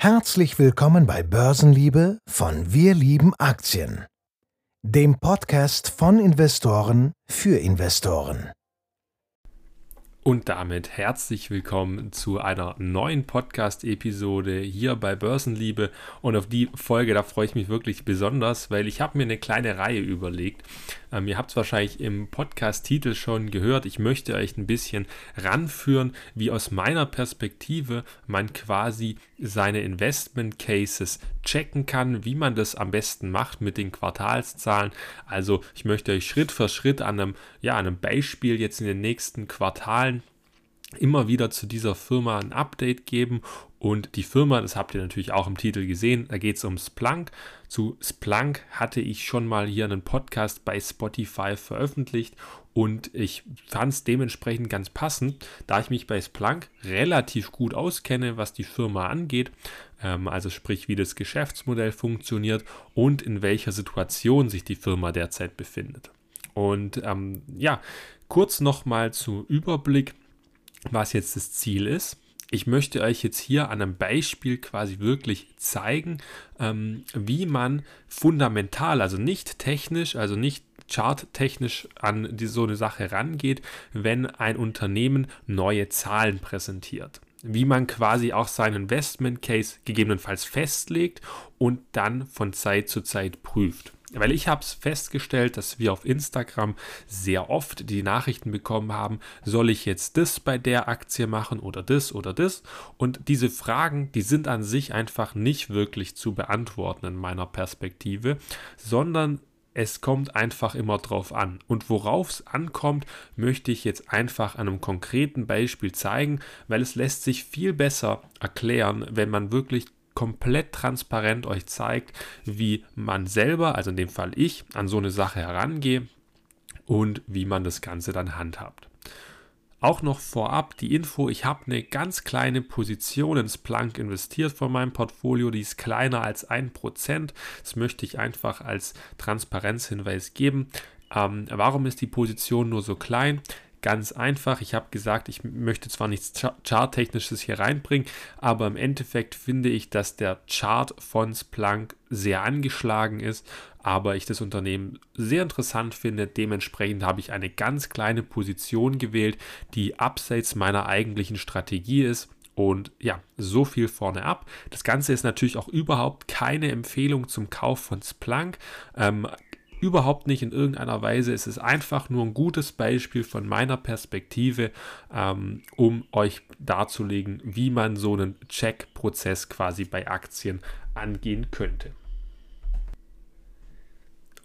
Herzlich willkommen bei Börsenliebe von Wir lieben Aktien, dem Podcast von Investoren für Investoren. Und damit herzlich willkommen zu einer neuen Podcast-Episode hier bei Börsenliebe. Und auf die Folge, da freue ich mich wirklich besonders, weil ich habe mir eine kleine Reihe überlegt. Ähm, ihr habt es wahrscheinlich im Podcast-Titel schon gehört. Ich möchte euch ein bisschen ranführen, wie aus meiner Perspektive man quasi seine Investment Cases checken kann, wie man das am besten macht mit den Quartalszahlen. Also ich möchte euch Schritt für Schritt an einem, ja, an einem Beispiel jetzt in den nächsten Quartalen immer wieder zu dieser Firma ein Update geben. Und die Firma, das habt ihr natürlich auch im Titel gesehen, da geht es um Splunk. Zu Splunk hatte ich schon mal hier einen Podcast bei Spotify veröffentlicht und ich fand es dementsprechend ganz passend, da ich mich bei Splunk relativ gut auskenne, was die Firma angeht. Ähm, also sprich, wie das Geschäftsmodell funktioniert und in welcher Situation sich die Firma derzeit befindet. Und ähm, ja, kurz nochmal zu Überblick was jetzt das Ziel ist. Ich möchte euch jetzt hier an einem Beispiel quasi wirklich zeigen, ähm, wie man fundamental, also nicht technisch, also nicht charttechnisch an die, so eine Sache rangeht, wenn ein Unternehmen neue Zahlen präsentiert. Wie man quasi auch seinen Investment Case gegebenenfalls festlegt und dann von Zeit zu Zeit prüft. Weil ich habe es festgestellt, dass wir auf Instagram sehr oft die Nachrichten bekommen haben, soll ich jetzt das bei der Aktie machen oder das oder das? Und diese Fragen, die sind an sich einfach nicht wirklich zu beantworten in meiner Perspektive, sondern es kommt einfach immer drauf an. Und worauf es ankommt, möchte ich jetzt einfach an einem konkreten Beispiel zeigen, weil es lässt sich viel besser erklären, wenn man wirklich komplett transparent euch zeigt, wie man selber, also in dem Fall ich, an so eine Sache herangehe und wie man das Ganze dann handhabt. Auch noch vorab die Info, ich habe eine ganz kleine Position ins Plank investiert von meinem Portfolio, die ist kleiner als 1%. Das möchte ich einfach als Transparenzhinweis geben. Ähm, warum ist die Position nur so klein? Ganz einfach. Ich habe gesagt, ich möchte zwar nichts Charttechnisches hier reinbringen, aber im Endeffekt finde ich, dass der Chart von Splunk sehr angeschlagen ist, aber ich das Unternehmen sehr interessant finde. Dementsprechend habe ich eine ganz kleine Position gewählt, die abseits meiner eigentlichen Strategie ist. Und ja, so viel vorne ab. Das Ganze ist natürlich auch überhaupt keine Empfehlung zum Kauf von Splunk. Ähm, überhaupt nicht in irgendeiner Weise. Es ist einfach nur ein gutes Beispiel von meiner Perspektive, ähm, um euch darzulegen, wie man so einen Check-Prozess quasi bei Aktien angehen könnte.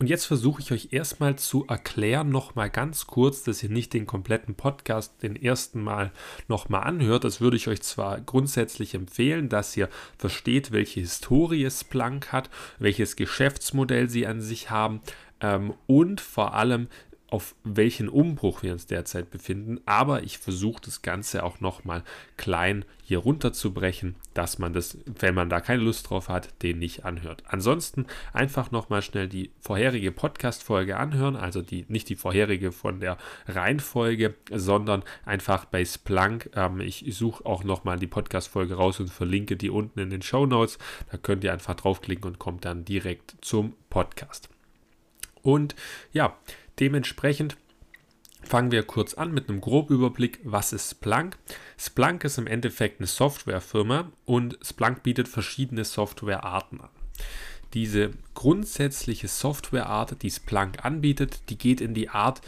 Und jetzt versuche ich euch erstmal zu erklären, nochmal ganz kurz, dass ihr nicht den kompletten Podcast den ersten Mal nochmal anhört. Das würde ich euch zwar grundsätzlich empfehlen, dass ihr versteht, welche Historie Splunk hat, welches Geschäftsmodell sie an sich haben ähm, und vor allem, auf welchen Umbruch wir uns derzeit befinden. Aber ich versuche das Ganze auch nochmal klein hier runterzubrechen, dass man das, wenn man da keine Lust drauf hat, den nicht anhört. Ansonsten einfach nochmal schnell die vorherige Podcast-Folge anhören, also die, nicht die vorherige von der Reihenfolge, sondern einfach bei Splunk. Ähm, ich suche auch nochmal die Podcast-Folge raus und verlinke die unten in den Show Notes. Da könnt ihr einfach draufklicken und kommt dann direkt zum Podcast. Und ja, dementsprechend fangen wir kurz an mit einem Grobüberblick, was ist Splunk? Splunk ist im Endeffekt eine Softwarefirma und Splunk bietet verschiedene Softwarearten an. Diese grundsätzliche Softwareart, die Splunk anbietet, die geht in die Art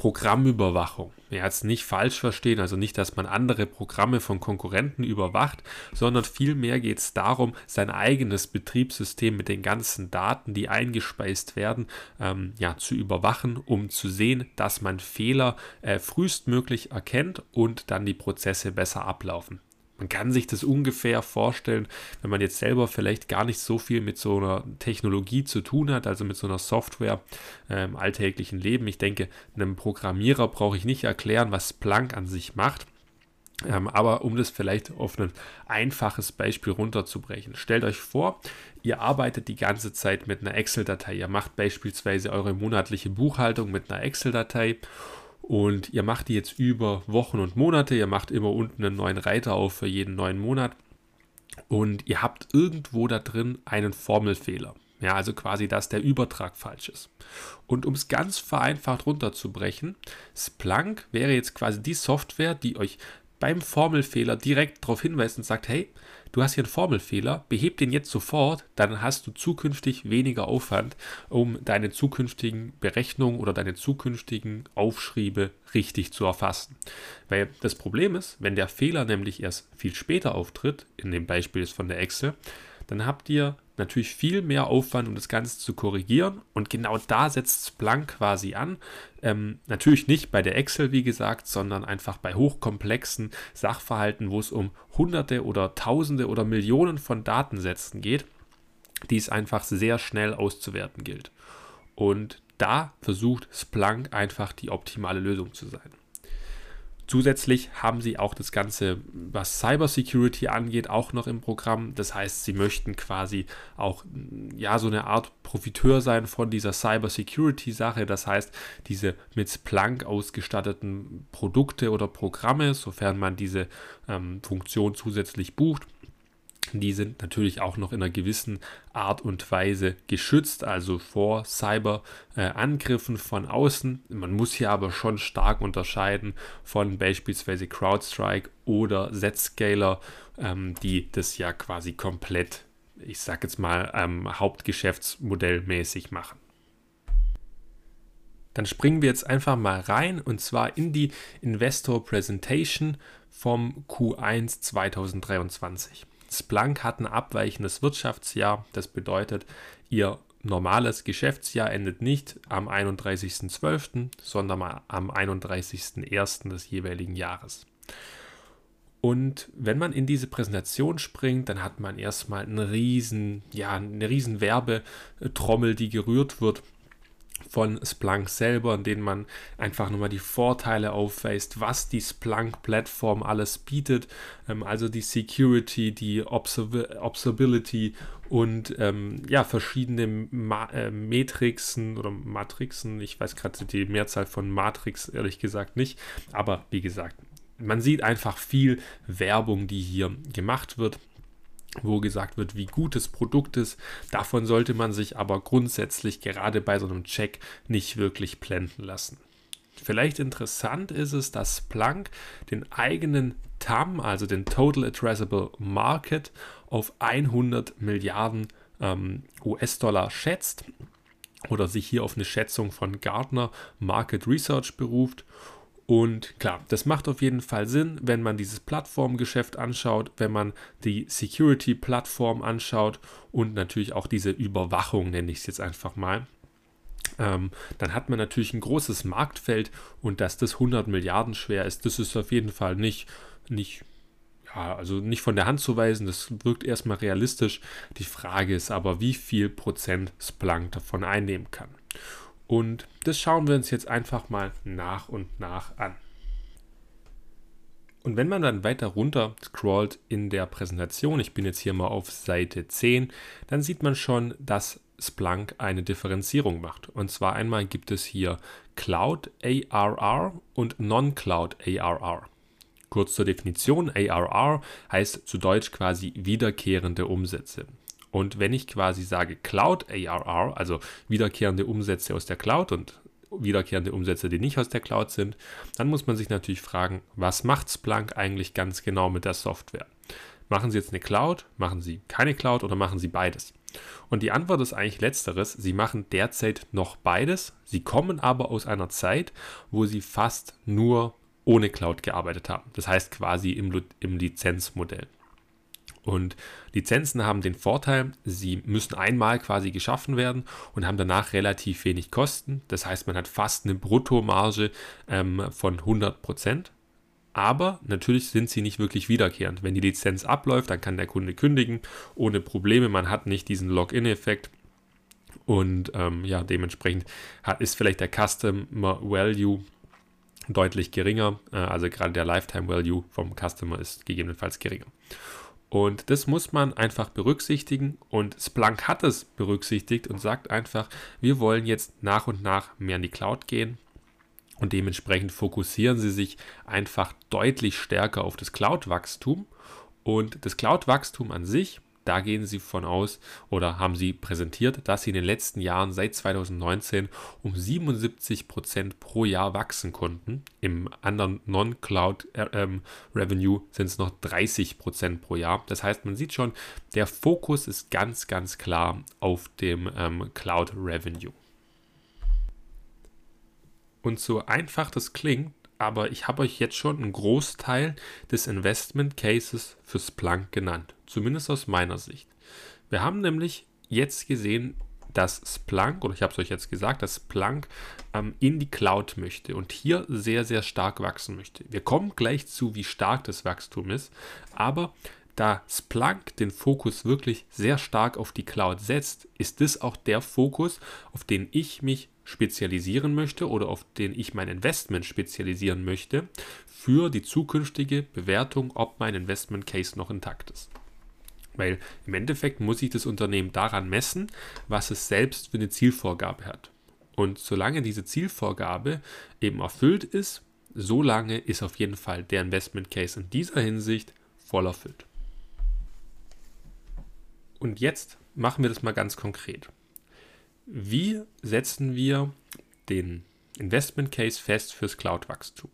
Programmüberwachung. Ja, jetzt nicht falsch verstehen, also nicht, dass man andere Programme von Konkurrenten überwacht, sondern vielmehr geht es darum, sein eigenes Betriebssystem mit den ganzen Daten, die eingespeist werden, ähm, ja, zu überwachen, um zu sehen, dass man Fehler äh, frühestmöglich erkennt und dann die Prozesse besser ablaufen. Man kann sich das ungefähr vorstellen, wenn man jetzt selber vielleicht gar nicht so viel mit so einer Technologie zu tun hat, also mit so einer Software äh, im alltäglichen Leben. Ich denke, einem Programmierer brauche ich nicht erklären, was Splunk an sich macht. Ähm, aber um das vielleicht auf ein einfaches Beispiel runterzubrechen. Stellt euch vor, ihr arbeitet die ganze Zeit mit einer Excel-Datei. Ihr macht beispielsweise eure monatliche Buchhaltung mit einer Excel-Datei und ihr macht die jetzt über Wochen und Monate. Ihr macht immer unten einen neuen Reiter auf für jeden neuen Monat. und ihr habt irgendwo da drin einen Formelfehler. Ja, also quasi, dass der Übertrag falsch ist. Und um es ganz vereinfacht runterzubrechen, Splunk wäre jetzt quasi die Software, die euch beim Formelfehler direkt darauf hinweist und sagt, hey, du hast hier einen Formelfehler, beheb den jetzt sofort, dann hast du zukünftig weniger Aufwand, um deine zukünftigen Berechnungen oder deine zukünftigen Aufschriebe richtig zu erfassen. Weil das Problem ist, wenn der Fehler nämlich erst viel später auftritt, in dem Beispiel ist von der Excel, dann habt ihr natürlich viel mehr Aufwand, um das Ganze zu korrigieren. Und genau da setzt Splunk quasi an. Ähm, natürlich nicht bei der Excel, wie gesagt, sondern einfach bei hochkomplexen Sachverhalten, wo es um Hunderte oder Tausende oder Millionen von Datensätzen geht, die es einfach sehr schnell auszuwerten gilt. Und da versucht Splunk einfach die optimale Lösung zu sein. Zusätzlich haben sie auch das Ganze, was Cybersecurity angeht, auch noch im Programm. Das heißt, sie möchten quasi auch ja so eine Art Profiteur sein von dieser Cybersecurity-Sache. Das heißt, diese mit Splunk ausgestatteten Produkte oder Programme, sofern man diese ähm, Funktion zusätzlich bucht, die sind natürlich auch noch in einer gewissen Art und Weise geschützt, also vor Cyberangriffen äh, von außen. Man muss hier aber schon stark unterscheiden von beispielsweise CrowdStrike oder Zscaler, ähm, die das ja quasi komplett, ich sag jetzt mal, ähm, Hauptgeschäftsmodellmäßig machen. Dann springen wir jetzt einfach mal rein und zwar in die Investor Presentation vom Q1 2023. Splunk hat ein abweichendes Wirtschaftsjahr. Das bedeutet, ihr normales Geschäftsjahr endet nicht am 31.12., sondern am 31.01. des jeweiligen Jahres. Und wenn man in diese Präsentation springt, dann hat man erstmal eine riesen, ja, eine riesen Werbetrommel, die gerührt wird von Splunk selber, in denen man einfach nochmal die Vorteile aufweist, was die Splunk-Plattform alles bietet. Ähm, also die Security, die Observability und ähm, ja, verschiedene Ma äh, Matrixen oder Matrixen. Ich weiß gerade die Mehrzahl von Matrix ehrlich gesagt nicht. Aber wie gesagt, man sieht einfach viel Werbung, die hier gemacht wird wo gesagt wird, wie gut das Produkt ist. Davon sollte man sich aber grundsätzlich gerade bei so einem Check nicht wirklich blenden lassen. Vielleicht interessant ist es, dass Splunk den eigenen TAM, also den Total Addressable Market, auf 100 Milliarden ähm, US-Dollar schätzt oder sich hier auf eine Schätzung von Gartner Market Research beruft und klar, das macht auf jeden Fall Sinn, wenn man dieses Plattformgeschäft anschaut, wenn man die Security-Plattform anschaut und natürlich auch diese Überwachung, nenne ich es jetzt einfach mal. Ähm, dann hat man natürlich ein großes Marktfeld und dass das 100 Milliarden schwer ist, das ist auf jeden Fall nicht, nicht ja, also nicht von der Hand zu weisen, das wirkt erstmal realistisch. Die Frage ist aber, wie viel Prozent Splunk davon einnehmen kann. Und das schauen wir uns jetzt einfach mal nach und nach an. Und wenn man dann weiter runter scrollt in der Präsentation, ich bin jetzt hier mal auf Seite 10, dann sieht man schon, dass Splunk eine Differenzierung macht. Und zwar einmal gibt es hier Cloud ARR und Non-Cloud ARR. Kurz zur Definition, ARR heißt zu Deutsch quasi wiederkehrende Umsätze. Und wenn ich quasi sage Cloud ARR, also wiederkehrende Umsätze aus der Cloud und wiederkehrende Umsätze, die nicht aus der Cloud sind, dann muss man sich natürlich fragen, was macht Splunk eigentlich ganz genau mit der Software? Machen Sie jetzt eine Cloud, machen Sie keine Cloud oder machen Sie beides? Und die Antwort ist eigentlich letzteres. Sie machen derzeit noch beides. Sie kommen aber aus einer Zeit, wo Sie fast nur ohne Cloud gearbeitet haben. Das heißt quasi im, im Lizenzmodell. Und Lizenzen haben den Vorteil, sie müssen einmal quasi geschaffen werden und haben danach relativ wenig Kosten. Das heißt, man hat fast eine Bruttomarge ähm, von 100 Prozent. Aber natürlich sind sie nicht wirklich wiederkehrend. Wenn die Lizenz abläuft, dann kann der Kunde kündigen ohne Probleme. Man hat nicht diesen Login-Effekt. Und ähm, ja, dementsprechend hat, ist vielleicht der Customer Value deutlich geringer. Äh, also gerade der Lifetime Value vom Customer ist gegebenenfalls geringer. Und das muss man einfach berücksichtigen. Und Splunk hat es berücksichtigt und sagt einfach, wir wollen jetzt nach und nach mehr in die Cloud gehen. Und dementsprechend fokussieren sie sich einfach deutlich stärker auf das Cloud-Wachstum. Und das Cloud-Wachstum an sich da gehen sie von aus oder haben sie präsentiert, dass sie in den letzten Jahren seit 2019 um 77 Prozent pro Jahr wachsen konnten. Im anderen Non-Cloud äh, ähm, Revenue sind es noch 30 Prozent pro Jahr. Das heißt, man sieht schon, der Fokus ist ganz, ganz klar auf dem ähm, Cloud Revenue. Und so einfach das klingt, aber ich habe euch jetzt schon einen Großteil des Investment Cases für Splunk genannt, zumindest aus meiner Sicht. Wir haben nämlich jetzt gesehen, dass Splunk, oder ich habe es euch jetzt gesagt, dass Splunk ähm, in die Cloud möchte und hier sehr, sehr stark wachsen möchte. Wir kommen gleich zu, wie stark das Wachstum ist, aber da Splunk den Fokus wirklich sehr stark auf die Cloud setzt, ist das auch der Fokus, auf den ich mich spezialisieren möchte oder auf den ich mein Investment spezialisieren möchte für die zukünftige Bewertung, ob mein Investment Case noch intakt ist. Weil im Endeffekt muss ich das Unternehmen daran messen, was es selbst für eine Zielvorgabe hat. Und solange diese Zielvorgabe eben erfüllt ist, solange ist auf jeden Fall der Investment Case in dieser Hinsicht voll erfüllt. Und jetzt machen wir das mal ganz konkret. Wie setzen wir den Investment Case fest fürs Cloud-Wachstum?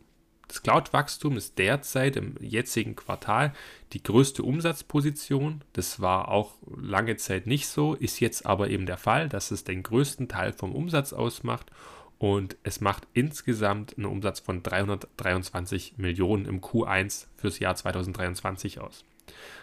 Das Cloud-Wachstum ist derzeit im jetzigen Quartal die größte Umsatzposition. Das war auch lange Zeit nicht so, ist jetzt aber eben der Fall, dass es den größten Teil vom Umsatz ausmacht und es macht insgesamt einen Umsatz von 323 Millionen im Q1 fürs Jahr 2023 aus.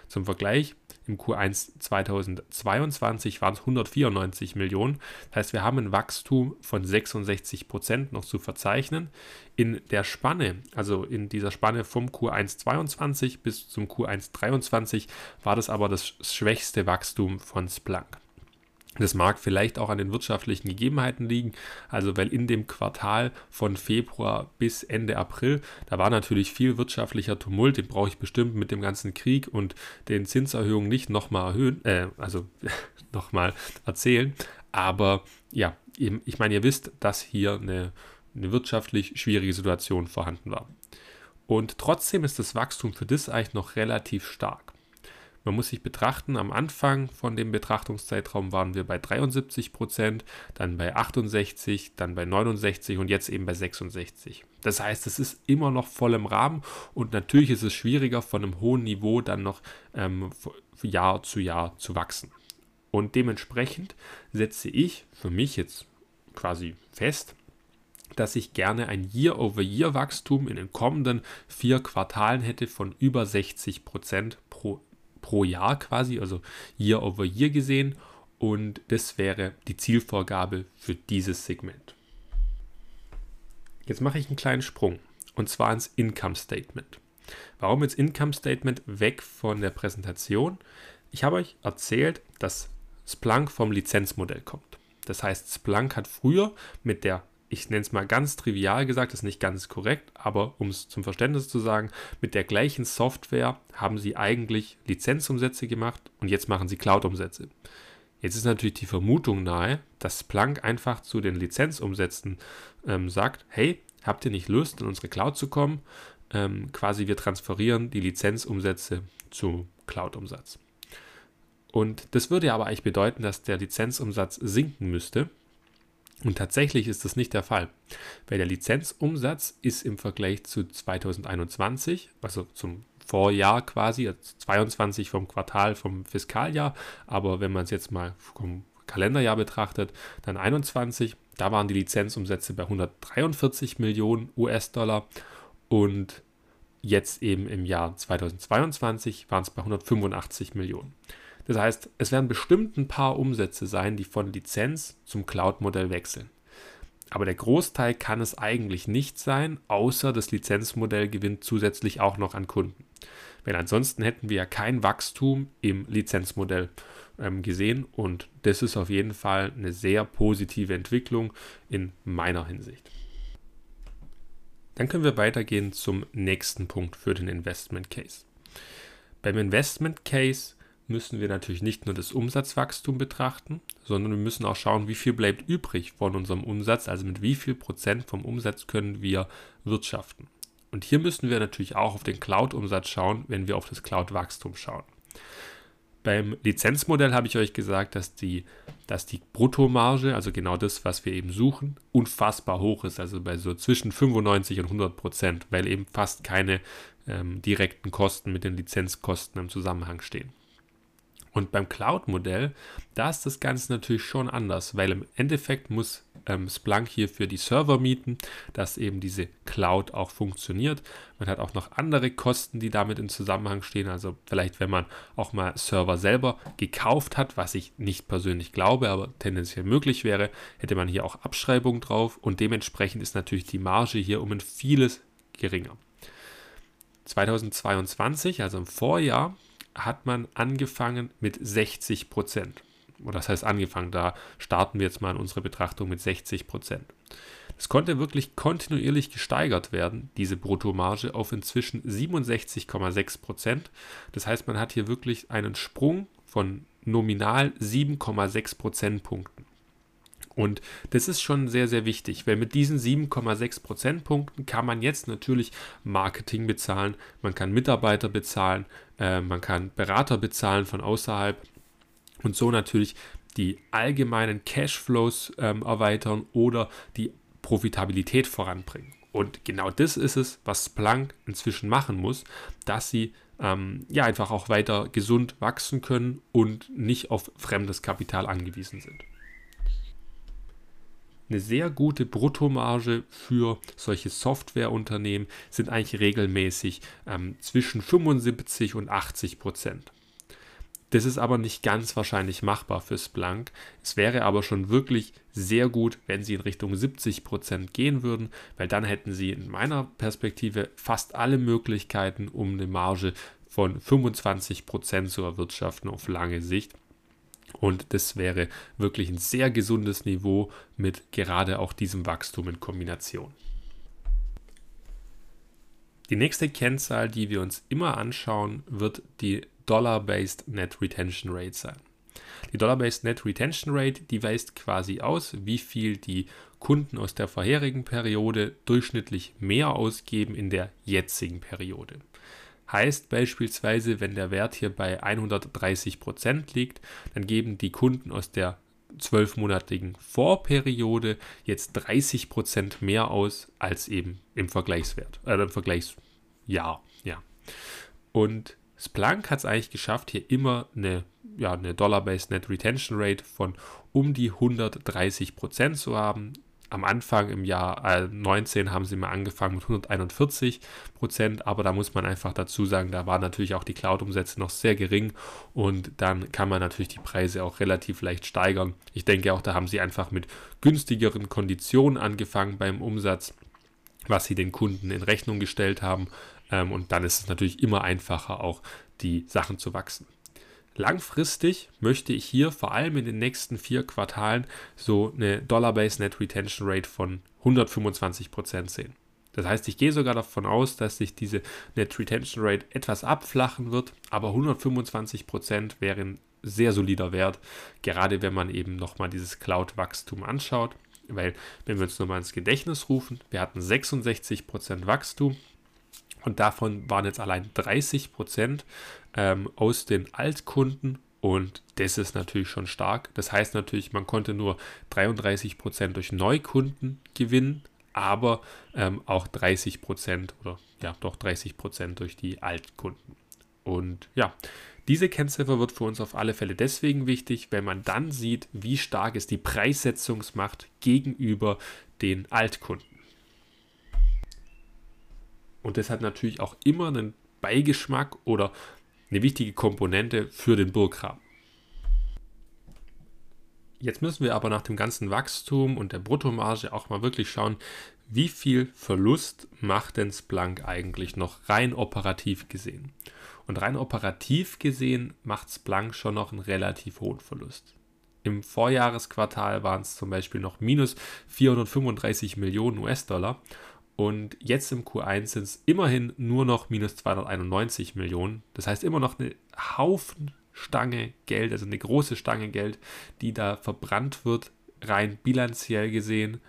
Zum Vergleich, im Q1 2022 waren es 194 Millionen. Das heißt, wir haben ein Wachstum von 66 Prozent noch zu verzeichnen. In der Spanne, also in dieser Spanne vom Q1 22 bis zum Q1 23, war das aber das schwächste Wachstum von Splunk. Das mag vielleicht auch an den wirtschaftlichen Gegebenheiten liegen, also weil in dem Quartal von Februar bis Ende April, da war natürlich viel wirtschaftlicher Tumult, den brauche ich bestimmt mit dem ganzen Krieg und den Zinserhöhungen nicht nochmal erhöhen, äh, also nochmal erzählen. Aber ja, ich meine, ihr wisst, dass hier eine, eine wirtschaftlich schwierige Situation vorhanden war. Und trotzdem ist das Wachstum für das eigentlich noch relativ stark. Man muss sich betrachten, am Anfang von dem Betrachtungszeitraum waren wir bei 73 Prozent, dann bei 68, dann bei 69 und jetzt eben bei 66. Das heißt, es ist immer noch voll im Rahmen und natürlich ist es schwieriger, von einem hohen Niveau dann noch ähm, Jahr zu Jahr zu wachsen. Und dementsprechend setze ich für mich jetzt quasi fest, dass ich gerne ein Year-over-Year-Wachstum in den kommenden vier Quartalen hätte von über 60 Prozent pro pro Jahr quasi, also Year over Year gesehen. Und das wäre die Zielvorgabe für dieses Segment. Jetzt mache ich einen kleinen Sprung und zwar ins Income Statement. Warum jetzt Income Statement weg von der Präsentation? Ich habe euch erzählt, dass Splunk vom Lizenzmodell kommt. Das heißt, Splunk hat früher mit der ich nenne es mal ganz trivial gesagt, ist nicht ganz korrekt, aber um es zum Verständnis zu sagen, mit der gleichen Software haben sie eigentlich Lizenzumsätze gemacht und jetzt machen sie Cloud-Umsätze. Jetzt ist natürlich die Vermutung nahe, dass Splunk einfach zu den Lizenzumsätzen ähm, sagt, hey, habt ihr nicht Lust, in unsere Cloud zu kommen? Ähm, quasi wir transferieren die Lizenzumsätze zu Cloud-Umsatz. Und das würde aber eigentlich bedeuten, dass der Lizenzumsatz sinken müsste, und tatsächlich ist das nicht der Fall, weil der Lizenzumsatz ist im Vergleich zu 2021, also zum Vorjahr quasi, 22 vom Quartal vom Fiskaljahr, aber wenn man es jetzt mal vom Kalenderjahr betrachtet, dann 21, da waren die Lizenzumsätze bei 143 Millionen US-Dollar und jetzt eben im Jahr 2022 waren es bei 185 Millionen. Das heißt, es werden bestimmt ein paar Umsätze sein, die von Lizenz zum Cloud-Modell wechseln. Aber der Großteil kann es eigentlich nicht sein, außer das Lizenzmodell gewinnt zusätzlich auch noch an Kunden. Weil ansonsten hätten wir ja kein Wachstum im Lizenzmodell ähm, gesehen und das ist auf jeden Fall eine sehr positive Entwicklung in meiner Hinsicht. Dann können wir weitergehen zum nächsten Punkt für den Investment Case. Beim Investment Case müssen wir natürlich nicht nur das Umsatzwachstum betrachten, sondern wir müssen auch schauen, wie viel bleibt übrig von unserem Umsatz, also mit wie viel Prozent vom Umsatz können wir wirtschaften. Und hier müssen wir natürlich auch auf den Cloud-Umsatz schauen, wenn wir auf das Cloud-Wachstum schauen. Beim Lizenzmodell habe ich euch gesagt, dass die, dass die Bruttomarge, also genau das, was wir eben suchen, unfassbar hoch ist, also bei so zwischen 95 und 100 Prozent, weil eben fast keine ähm, direkten Kosten mit den Lizenzkosten im Zusammenhang stehen. Und beim Cloud-Modell, da ist das Ganze natürlich schon anders, weil im Endeffekt muss ähm, Splunk hier für die Server mieten, dass eben diese Cloud auch funktioniert. Man hat auch noch andere Kosten, die damit in Zusammenhang stehen. Also vielleicht, wenn man auch mal Server selber gekauft hat, was ich nicht persönlich glaube, aber tendenziell möglich wäre, hätte man hier auch Abschreibung drauf und dementsprechend ist natürlich die Marge hier um ein vieles geringer. 2022, also im Vorjahr, hat man angefangen mit 60 Prozent. Oder das heißt angefangen, da starten wir jetzt mal in unsere Betrachtung mit 60 Prozent. Es konnte wirklich kontinuierlich gesteigert werden, diese Bruttomarge, auf inzwischen 67,6 Prozent. Das heißt, man hat hier wirklich einen Sprung von nominal 7,6 Prozentpunkten. Und das ist schon sehr, sehr wichtig, weil mit diesen 7,6 Prozentpunkten kann man jetzt natürlich Marketing bezahlen, man kann Mitarbeiter bezahlen, äh, man kann Berater bezahlen von außerhalb und so natürlich die allgemeinen Cashflows ähm, erweitern oder die Profitabilität voranbringen. Und genau das ist es, was Splunk inzwischen machen muss, dass sie ähm, ja einfach auch weiter gesund wachsen können und nicht auf fremdes Kapital angewiesen sind eine sehr gute Bruttomarge für solche Softwareunternehmen sind eigentlich regelmäßig ähm, zwischen 75 und 80 Prozent. Das ist aber nicht ganz wahrscheinlich machbar für Splunk. Es wäre aber schon wirklich sehr gut, wenn sie in Richtung 70 Prozent gehen würden, weil dann hätten sie in meiner Perspektive fast alle Möglichkeiten, um eine Marge von 25 Prozent zu erwirtschaften auf lange Sicht. Und das wäre wirklich ein sehr gesundes Niveau mit gerade auch diesem Wachstum in Kombination. Die nächste Kennzahl, die wir uns immer anschauen, wird die Dollar-Based Net Retention Rate sein. Die Dollar-Based Net Retention Rate, die weist quasi aus, wie viel die Kunden aus der vorherigen Periode durchschnittlich mehr ausgeben in der jetzigen Periode. Heißt beispielsweise, wenn der Wert hier bei 130% liegt, dann geben die Kunden aus der zwölfmonatigen Vorperiode jetzt 30% mehr aus als eben im Vergleichswert, äh, im Vergleichsjahr. Ja. Und Splunk hat es eigentlich geschafft, hier immer eine, ja, eine Dollar-Based Net Retention Rate von um die 130% zu haben am Anfang im Jahr äh, 19 haben sie mal angefangen mit 141 Prozent, aber da muss man einfach dazu sagen, da waren natürlich auch die Cloud-Umsätze noch sehr gering und dann kann man natürlich die Preise auch relativ leicht steigern. Ich denke auch, da haben sie einfach mit günstigeren Konditionen angefangen beim Umsatz, was sie den Kunden in Rechnung gestellt haben ähm, und dann ist es natürlich immer einfacher auch die Sachen zu wachsen. Langfristig möchte ich hier vor allem in den nächsten vier Quartalen so eine Dollar-Based Net Retention Rate von 125% sehen. Das heißt, ich gehe sogar davon aus, dass sich diese Net Retention Rate etwas abflachen wird, aber 125% wäre ein sehr solider Wert, gerade wenn man eben nochmal dieses Cloud-Wachstum anschaut. Weil, wenn wir uns nochmal ins Gedächtnis rufen, wir hatten 66% Wachstum und davon waren jetzt allein 30 Prozent ähm, aus den Altkunden und das ist natürlich schon stark. Das heißt natürlich, man konnte nur 33 Prozent durch Neukunden gewinnen, aber ähm, auch 30 Prozent oder ja doch 30 Prozent durch die Altkunden. Und ja, diese Kennziffer wird für uns auf alle Fälle deswegen wichtig, wenn man dann sieht, wie stark ist die Preissetzungsmacht gegenüber den Altkunden. Und das hat natürlich auch immer einen Beigeschmack oder eine wichtige Komponente für den Burggraben. Jetzt müssen wir aber nach dem ganzen Wachstum und der Bruttomarge auch mal wirklich schauen, wie viel Verlust macht denn Splunk eigentlich noch rein operativ gesehen. Und rein operativ gesehen macht Splunk schon noch einen relativ hohen Verlust. Im Vorjahresquartal waren es zum Beispiel noch minus 435 Millionen US-Dollar und jetzt im Q1 sind es immerhin nur noch minus 291 Millionen. Das heißt immer noch eine Haufen Stange Geld, also eine große Stange Geld, die da verbrannt wird, rein bilanziell gesehen.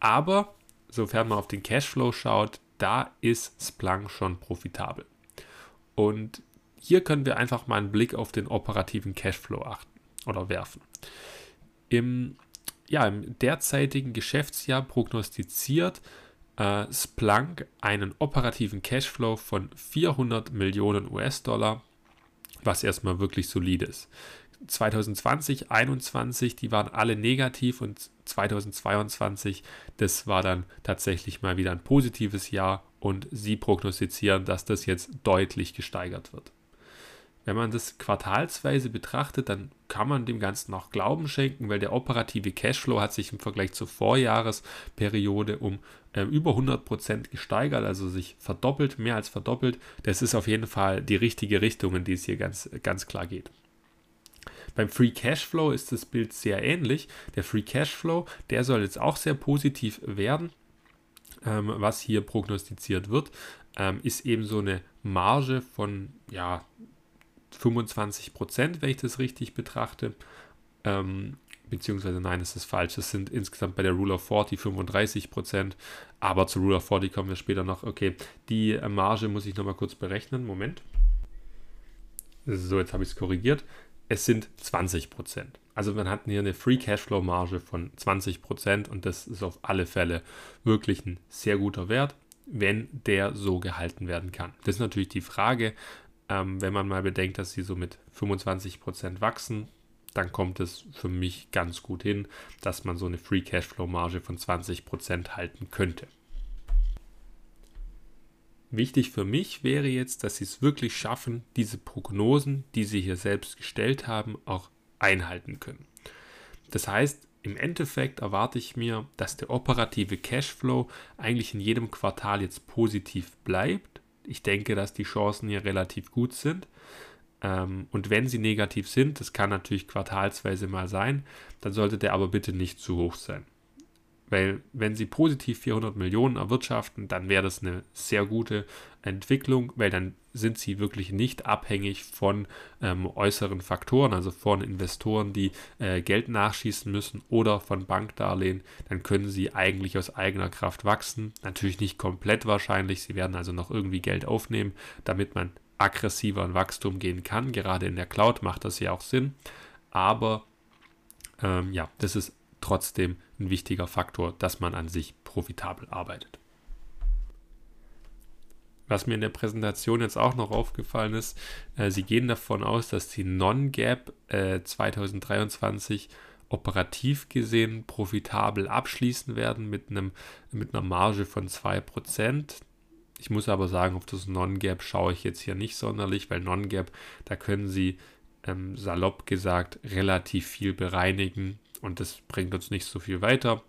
Aber sofern man auf den Cashflow schaut, da ist Splunk schon profitabel. Und hier können wir einfach mal einen Blick auf den operativen Cashflow achten oder werfen. Im, ja, im derzeitigen Geschäftsjahr prognostiziert äh, Splunk einen operativen Cashflow von 400 Millionen US-Dollar, was erstmal wirklich solide ist. 2020, 2021, die waren alle negativ und 2022, das war dann tatsächlich mal wieder ein positives Jahr und sie prognostizieren, dass das jetzt deutlich gesteigert wird. Wenn man das quartalsweise betrachtet, dann kann man dem Ganzen auch Glauben schenken, weil der operative Cashflow hat sich im Vergleich zur Vorjahresperiode um äh, über 100% gesteigert, also sich verdoppelt, mehr als verdoppelt. Das ist auf jeden Fall die richtige Richtung, in die es hier ganz, ganz klar geht. Beim Free Cashflow ist das Bild sehr ähnlich. Der Free Cashflow, der soll jetzt auch sehr positiv werden. Ähm, was hier prognostiziert wird, ähm, ist eben so eine Marge von ja, 25 Prozent, wenn ich das richtig betrachte. Ähm, beziehungsweise nein, das ist falsch. Es sind insgesamt bei der Rule of 40 35 Prozent, aber zur Rule of 40 kommen wir später noch. Okay, die äh, Marge muss ich nochmal kurz berechnen. Moment. So, jetzt habe ich es korrigiert. Es sind 20 Prozent. Also man hat hier eine Free Cashflow Marge von 20 Prozent und das ist auf alle Fälle wirklich ein sehr guter Wert, wenn der so gehalten werden kann. Das ist natürlich die Frage, ähm, wenn man mal bedenkt, dass sie so mit 25% wachsen, dann kommt es für mich ganz gut hin, dass man so eine Free Cashflow Marge von 20% halten könnte. Wichtig für mich wäre jetzt, dass sie es wirklich schaffen, diese Prognosen, die sie hier selbst gestellt haben, auch einhalten können. Das heißt, im Endeffekt erwarte ich mir, dass der operative Cashflow eigentlich in jedem Quartal jetzt positiv bleibt ich denke, dass die Chancen hier relativ gut sind. Ähm, und wenn sie negativ sind, das kann natürlich quartalsweise mal sein, dann sollte der aber bitte nicht zu hoch sein. Weil wenn sie positiv 400 Millionen erwirtschaften, dann wäre das eine sehr gute Entwicklung, weil dann sind sie wirklich nicht abhängig von ähm, äußeren Faktoren, also von Investoren, die äh, Geld nachschießen müssen oder von Bankdarlehen. Dann können sie eigentlich aus eigener Kraft wachsen. Natürlich nicht komplett wahrscheinlich. Sie werden also noch irgendwie Geld aufnehmen, damit man aggressiver in Wachstum gehen kann. Gerade in der Cloud macht das ja auch Sinn. Aber ähm, ja, das ist trotzdem ein wichtiger Faktor, dass man an sich profitabel arbeitet. Was mir in der Präsentation jetzt auch noch aufgefallen ist, äh, sie gehen davon aus, dass die Non-Gap äh, 2023 operativ gesehen profitabel abschließen werden mit, einem, mit einer Marge von 2%. Ich muss aber sagen, auf das Non-Gap schaue ich jetzt hier nicht sonderlich, weil Non-Gap, da können Sie ähm, salopp gesagt relativ viel bereinigen und das bringt uns nicht so viel weiter.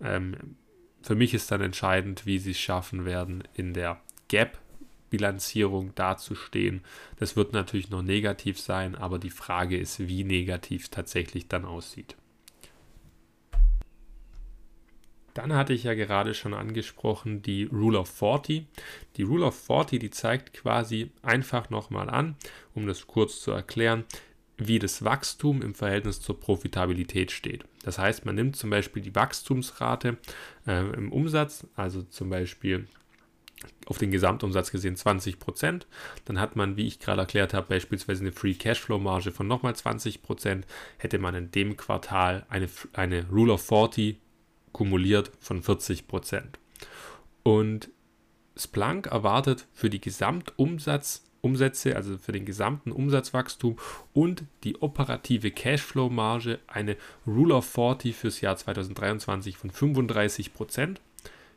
Ähm, für mich ist dann entscheidend, wie sie es schaffen werden, in der Gap-Bilanzierung dazustehen. Das wird natürlich noch negativ sein, aber die Frage ist, wie negativ es tatsächlich dann aussieht. Dann hatte ich ja gerade schon angesprochen die Rule of 40. Die Rule of 40, die zeigt quasi einfach nochmal an, um das kurz zu erklären, wie das Wachstum im Verhältnis zur Profitabilität steht. Das heißt, man nimmt zum Beispiel die Wachstumsrate äh, im Umsatz, also zum Beispiel auf den Gesamtumsatz gesehen 20 Prozent. Dann hat man, wie ich gerade erklärt habe, beispielsweise eine Free Cashflow Marge von nochmal 20 Prozent. Hätte man in dem Quartal eine, eine Rule of 40 kumuliert von 40 Prozent. Und Splunk erwartet für die Gesamtumsatz Umsätze, also für den gesamten Umsatzwachstum und die operative Cashflow-Marge eine Rule of 40 fürs Jahr 2023 von 35 Prozent.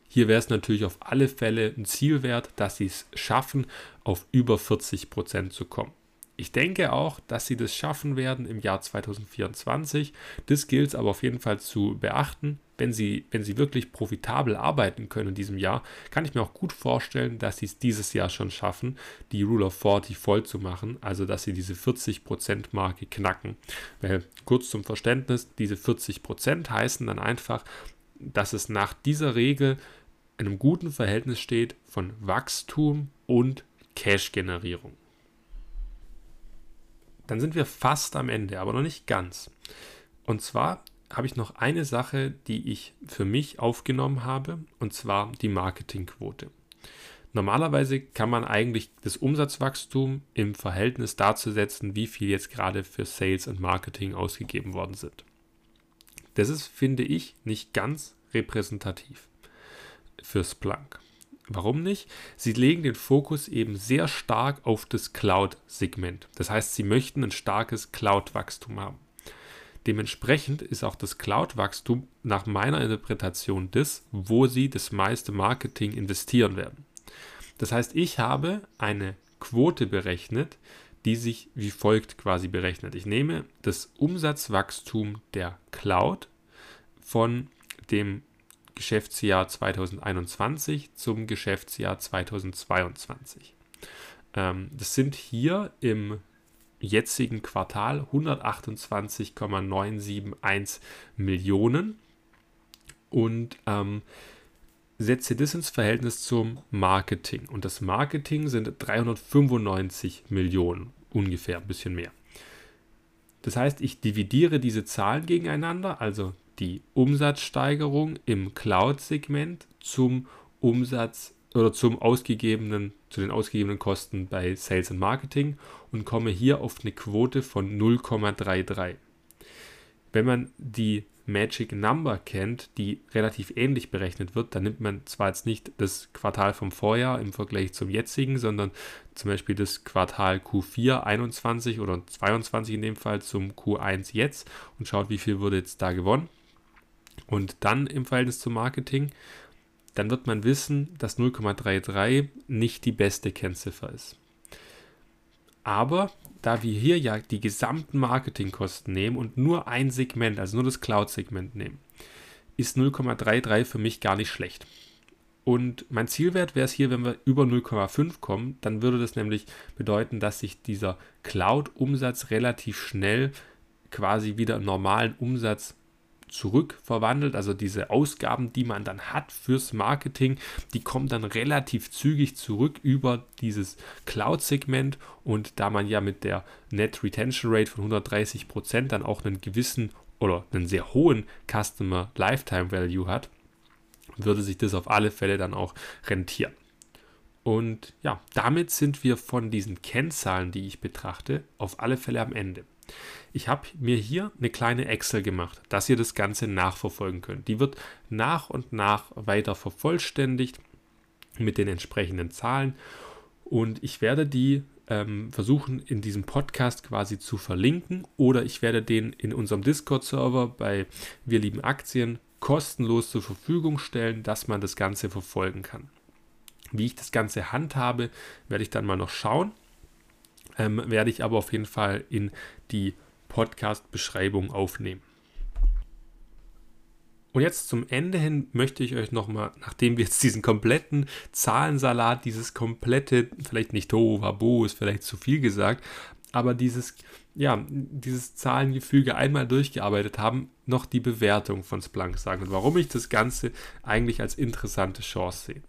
Hier wäre es natürlich auf alle Fälle ein Zielwert, dass sie es schaffen, auf über 40 Prozent zu kommen. Ich denke auch, dass sie das schaffen werden im Jahr 2024. Das gilt es aber auf jeden Fall zu beachten. Wenn sie, wenn sie wirklich profitabel arbeiten können in diesem Jahr, kann ich mir auch gut vorstellen, dass sie es dieses Jahr schon schaffen, die Rule of 40 voll zu machen, also dass sie diese 40%-Marke knacken. Weil kurz zum Verständnis, diese 40% heißen dann einfach, dass es nach dieser Regel in einem guten Verhältnis steht von Wachstum und Cash-Generierung. Dann sind wir fast am Ende, aber noch nicht ganz. Und zwar habe ich noch eine Sache, die ich für mich aufgenommen habe, und zwar die Marketingquote. Normalerweise kann man eigentlich das Umsatzwachstum im Verhältnis dazu setzen, wie viel jetzt gerade für Sales und Marketing ausgegeben worden sind. Das ist, finde ich, nicht ganz repräsentativ für Splunk. Warum nicht? Sie legen den Fokus eben sehr stark auf das Cloud-Segment. Das heißt, sie möchten ein starkes Cloud-Wachstum haben. Dementsprechend ist auch das Cloud-Wachstum nach meiner Interpretation das, wo sie das meiste Marketing investieren werden. Das heißt, ich habe eine Quote berechnet, die sich wie folgt quasi berechnet. Ich nehme das Umsatzwachstum der Cloud von dem Geschäftsjahr 2021 zum Geschäftsjahr 2022. Ähm, das sind hier im jetzigen Quartal 128,971 Millionen und ähm, setze das ins Verhältnis zum Marketing. Und das Marketing sind 395 Millionen, ungefähr ein bisschen mehr. Das heißt, ich dividiere diese Zahlen gegeneinander, also die Umsatzsteigerung im Cloud-Segment zum Umsatz oder zum ausgegebenen, zu den ausgegebenen Kosten bei Sales und Marketing und komme hier auf eine Quote von 0,33. Wenn man die Magic Number kennt, die relativ ähnlich berechnet wird, dann nimmt man zwar jetzt nicht das Quartal vom Vorjahr im Vergleich zum jetzigen, sondern zum Beispiel das Quartal Q4 21 oder 22 in dem Fall zum Q1 jetzt und schaut, wie viel wurde jetzt da gewonnen. Und dann im Verhältnis zum Marketing, dann wird man wissen, dass 0,33 nicht die beste Kennziffer ist. Aber da wir hier ja die gesamten Marketingkosten nehmen und nur ein Segment, also nur das Cloud-Segment nehmen, ist 0,33 für mich gar nicht schlecht. Und mein Zielwert wäre es hier, wenn wir über 0,5 kommen, dann würde das nämlich bedeuten, dass sich dieser Cloud-Umsatz relativ schnell quasi wieder im normalen Umsatz zurückverwandelt. Also diese Ausgaben, die man dann hat fürs Marketing, die kommen dann relativ zügig zurück über dieses Cloud-Segment. Und da man ja mit der Net Retention Rate von 130 Prozent dann auch einen gewissen oder einen sehr hohen Customer Lifetime Value hat, würde sich das auf alle Fälle dann auch rentieren. Und ja, damit sind wir von diesen Kennzahlen, die ich betrachte, auf alle Fälle am Ende. Ich habe mir hier eine kleine Excel gemacht, dass ihr das Ganze nachverfolgen könnt. Die wird nach und nach weiter vervollständigt mit den entsprechenden Zahlen und ich werde die ähm, versuchen in diesem Podcast quasi zu verlinken oder ich werde den in unserem Discord-Server bei Wir lieben Aktien kostenlos zur Verfügung stellen, dass man das Ganze verfolgen kann. Wie ich das Ganze handhabe, werde ich dann mal noch schauen. Ähm, werde ich aber auf jeden Fall in die Podcast-Beschreibung aufnehmen. Und jetzt zum Ende hin möchte ich euch nochmal, nachdem wir jetzt diesen kompletten Zahlensalat, dieses komplette, vielleicht nicht Tohuwabo, ist vielleicht zu viel gesagt, aber dieses, ja, dieses Zahlengefüge einmal durchgearbeitet haben, noch die Bewertung von Splunk sagen und warum ich das Ganze eigentlich als interessante Chance sehe.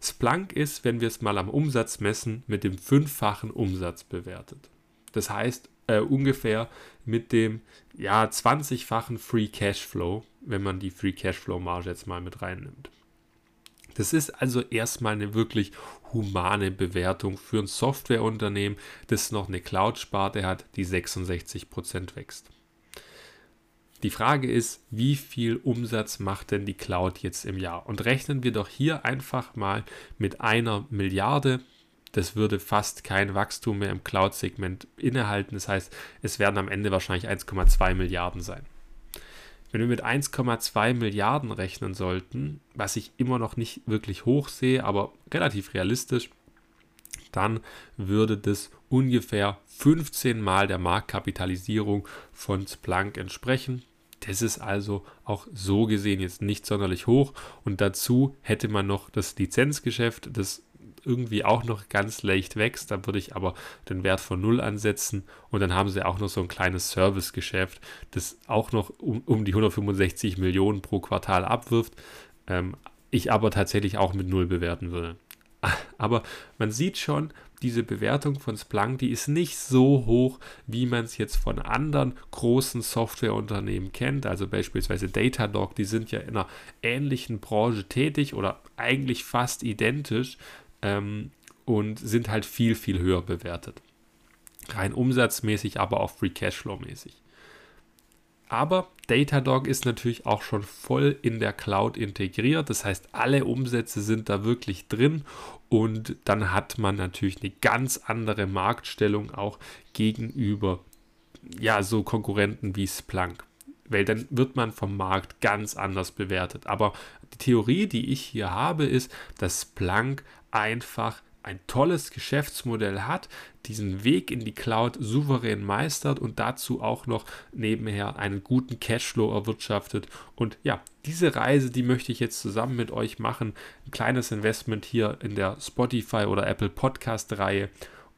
Splunk ist, wenn wir es mal am Umsatz messen, mit dem fünffachen Umsatz bewertet. Das heißt äh, ungefähr mit dem ja 20-fachen Free Cashflow, wenn man die Free Cashflow Marge jetzt mal mit reinnimmt. Das ist also erstmal eine wirklich humane Bewertung für ein Softwareunternehmen, das noch eine Cloud-Sparte hat, die 66% wächst. Die Frage ist, wie viel Umsatz macht denn die Cloud jetzt im Jahr? Und rechnen wir doch hier einfach mal mit einer Milliarde. Das würde fast kein Wachstum mehr im Cloud-Segment innehalten. Das heißt, es werden am Ende wahrscheinlich 1,2 Milliarden sein. Wenn wir mit 1,2 Milliarden rechnen sollten, was ich immer noch nicht wirklich hoch sehe, aber relativ realistisch, dann würde das ungefähr 15 Mal der Marktkapitalisierung von Splunk entsprechen. Das ist also auch so gesehen jetzt nicht sonderlich hoch. Und dazu hätte man noch das Lizenzgeschäft, das irgendwie auch noch ganz leicht wächst. Da würde ich aber den Wert von 0 ansetzen. Und dann haben sie auch noch so ein kleines Servicegeschäft, das auch noch um, um die 165 Millionen pro Quartal abwirft. Ähm, ich aber tatsächlich auch mit 0 bewerten würde. Aber man sieht schon, diese Bewertung von Splunk, die ist nicht so hoch, wie man es jetzt von anderen großen Softwareunternehmen kennt. Also beispielsweise Datadog, die sind ja in einer ähnlichen Branche tätig oder eigentlich fast identisch ähm, und sind halt viel, viel höher bewertet. Rein umsatzmäßig, aber auch Free Cashflow mäßig. Aber Datadog ist natürlich auch schon voll in der Cloud integriert. Das heißt, alle Umsätze sind da wirklich drin und dann hat man natürlich eine ganz andere Marktstellung auch gegenüber ja, so Konkurrenten wie Splunk. Weil dann wird man vom Markt ganz anders bewertet. Aber die Theorie, die ich hier habe, ist, dass Splunk einfach ein tolles Geschäftsmodell hat, diesen Weg in die Cloud souverän meistert und dazu auch noch nebenher einen guten Cashflow erwirtschaftet. Und ja, diese Reise, die möchte ich jetzt zusammen mit euch machen. Ein kleines Investment hier in der Spotify oder Apple Podcast Reihe.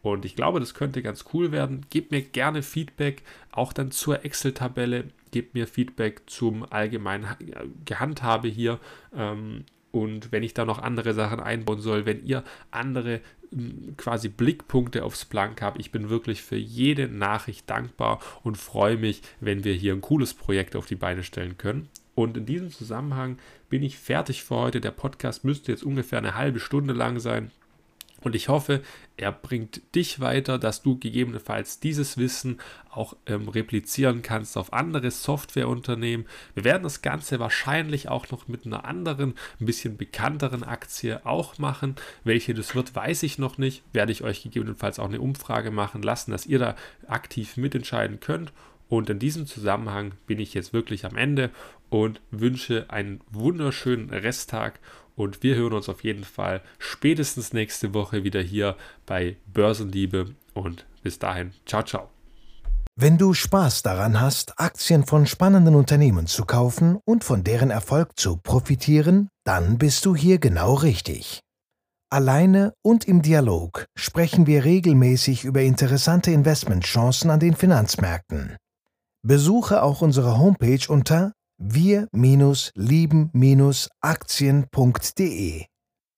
Und ich glaube, das könnte ganz cool werden. Gebt mir gerne Feedback, auch dann zur Excel-Tabelle. Gebt mir Feedback zum allgemeinen Gehandhabe hier. Ähm, und wenn ich da noch andere Sachen einbauen soll, wenn ihr andere hm, quasi Blickpunkte aufs Splunk habt, ich bin wirklich für jede Nachricht dankbar und freue mich, wenn wir hier ein cooles Projekt auf die Beine stellen können. Und in diesem Zusammenhang bin ich fertig für heute. Der Podcast müsste jetzt ungefähr eine halbe Stunde lang sein. Und ich hoffe, er bringt dich weiter, dass du gegebenenfalls dieses Wissen auch ähm, replizieren kannst auf andere Softwareunternehmen. Wir werden das Ganze wahrscheinlich auch noch mit einer anderen, ein bisschen bekannteren Aktie auch machen. Welche das wird, weiß ich noch nicht. Werde ich euch gegebenenfalls auch eine Umfrage machen lassen, dass ihr da aktiv mitentscheiden könnt. Und in diesem Zusammenhang bin ich jetzt wirklich am Ende und wünsche einen wunderschönen Resttag und wir hören uns auf jeden Fall spätestens nächste Woche wieder hier bei Börsenliebe. Und bis dahin, ciao, ciao. Wenn du Spaß daran hast, Aktien von spannenden Unternehmen zu kaufen und von deren Erfolg zu profitieren, dann bist du hier genau richtig. Alleine und im Dialog sprechen wir regelmäßig über interessante Investmentchancen an den Finanzmärkten. Besuche auch unsere Homepage unter wir-lieben-aktien.de